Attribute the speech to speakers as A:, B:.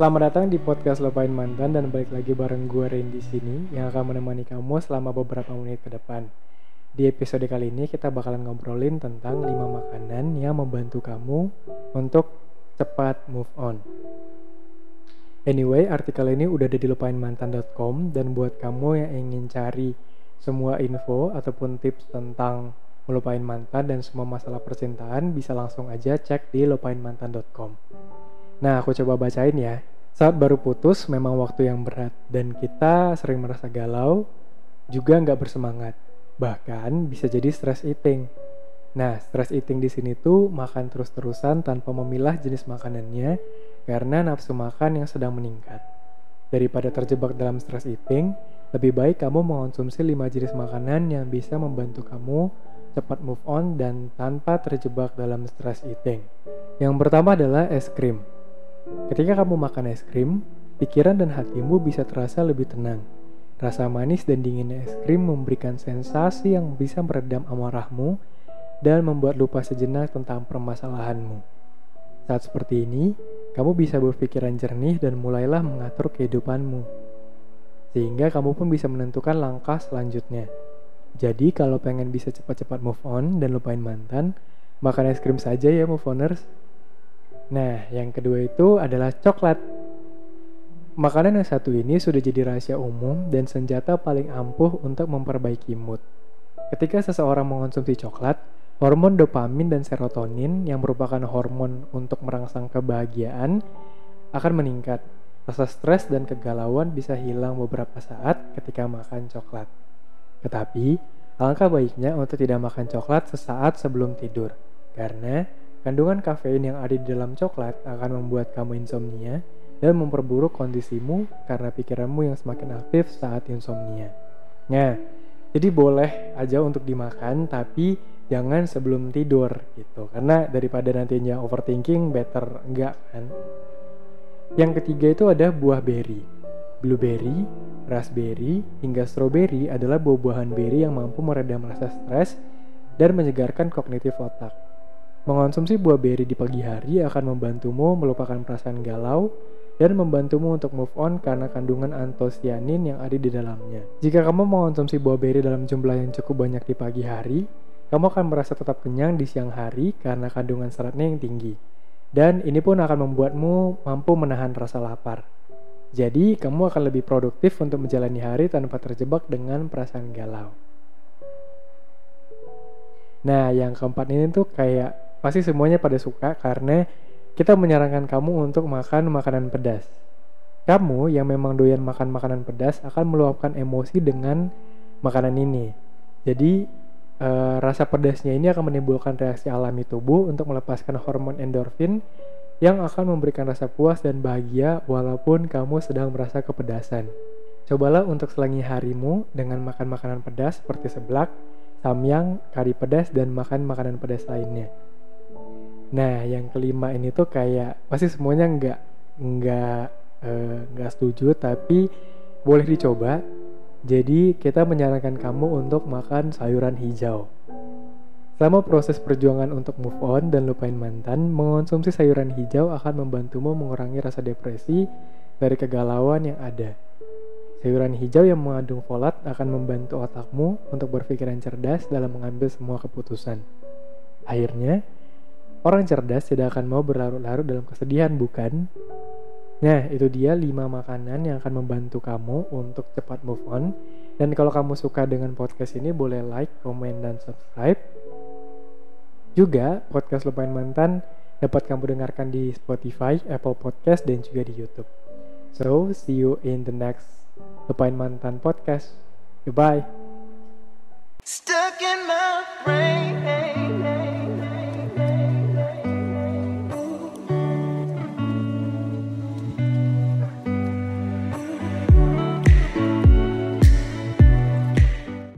A: Selamat datang di podcast Lupain Mantan dan balik lagi bareng gue Rain di sini yang akan menemani kamu selama beberapa menit ke depan. Di episode kali ini kita bakalan ngobrolin tentang 5 makanan yang membantu kamu untuk cepat move on. Anyway, artikel ini udah ada di lupainmantan.com dan buat kamu yang ingin cari semua info ataupun tips tentang melupain mantan dan semua masalah percintaan bisa langsung aja cek di lupainmantan.com. Nah, aku coba bacain ya. Saat baru putus memang waktu yang berat dan kita sering merasa galau, juga nggak bersemangat. Bahkan bisa jadi stress eating. Nah, stress eating di sini tuh makan terus-terusan tanpa memilah jenis makanannya karena nafsu makan yang sedang meningkat. Daripada terjebak dalam stress eating, lebih baik kamu mengonsumsi 5 jenis makanan yang bisa membantu kamu cepat move on dan tanpa terjebak dalam stress eating. Yang pertama adalah es krim. Ketika kamu makan es krim, pikiran dan hatimu bisa terasa lebih tenang. Rasa manis dan dinginnya es krim memberikan sensasi yang bisa meredam amarahmu dan membuat lupa sejenak tentang permasalahanmu. Saat seperti ini, kamu bisa berpikiran jernih dan mulailah mengatur kehidupanmu. Sehingga kamu pun bisa menentukan langkah selanjutnya. Jadi kalau pengen bisa cepat-cepat move on dan lupain mantan, makan es krim saja ya move oners. Nah, yang kedua itu adalah coklat. Makanan yang satu ini sudah jadi rahasia umum dan senjata paling ampuh untuk memperbaiki mood. Ketika seseorang mengonsumsi coklat, hormon dopamin dan serotonin yang merupakan hormon untuk merangsang kebahagiaan akan meningkat. Rasa stres dan kegalauan bisa hilang beberapa saat ketika makan coklat. Tetapi, alangkah baiknya untuk tidak makan coklat sesaat sebelum tidur, karena Kandungan kafein yang ada di dalam coklat akan membuat kamu insomnia dan memperburuk kondisimu karena pikiranmu yang semakin aktif saat insomnia. Nah, jadi boleh aja untuk dimakan tapi jangan sebelum tidur gitu. Karena daripada nantinya overthinking better enggak kan. Yang ketiga itu ada buah beri. Blueberry, raspberry, hingga strawberry adalah buah-buahan beri yang mampu meredam rasa stres dan menyegarkan kognitif otak. Mengonsumsi buah beri di pagi hari akan membantumu melupakan perasaan galau dan membantumu untuk move on karena kandungan antosianin yang ada di dalamnya. Jika kamu mengonsumsi buah beri dalam jumlah yang cukup banyak di pagi hari, kamu akan merasa tetap kenyang di siang hari karena kandungan seratnya yang tinggi. Dan ini pun akan membuatmu mampu menahan rasa lapar. Jadi, kamu akan lebih produktif untuk menjalani hari tanpa terjebak dengan perasaan galau. Nah, yang keempat ini tuh kayak pasti semuanya pada suka karena kita menyarankan kamu untuk makan makanan pedas. Kamu yang memang doyan makan makanan pedas akan meluapkan emosi dengan makanan ini. Jadi e, rasa pedasnya ini akan menimbulkan reaksi alami tubuh untuk melepaskan hormon endorfin yang akan memberikan rasa puas dan bahagia walaupun kamu sedang merasa kepedasan. Cobalah untuk selangi harimu dengan makan makanan pedas seperti seblak, samyang, kari pedas, dan makan makanan pedas lainnya. Nah, yang kelima ini tuh kayak pasti semuanya nggak nggak eh, nggak uh, setuju, tapi boleh dicoba. Jadi kita menyarankan kamu untuk makan sayuran hijau. Selama proses perjuangan untuk move on dan lupain mantan, mengonsumsi sayuran hijau akan membantumu mengurangi rasa depresi dari kegalauan yang ada. Sayuran hijau yang mengandung folat akan membantu otakmu untuk berpikiran cerdas dalam mengambil semua keputusan. Akhirnya, Orang cerdas tidak akan mau berlarut-larut dalam kesedihan, bukan? Nah, itu dia 5 makanan yang akan membantu kamu untuk cepat move on. Dan kalau kamu suka dengan podcast ini, boleh like, komen, dan subscribe. Juga, podcast Lupain Mantan dapat kamu dengarkan di Spotify, Apple Podcast, dan juga di YouTube. So, see you in the next Lupain Mantan podcast. Goodbye.
B: Stuck in my brain.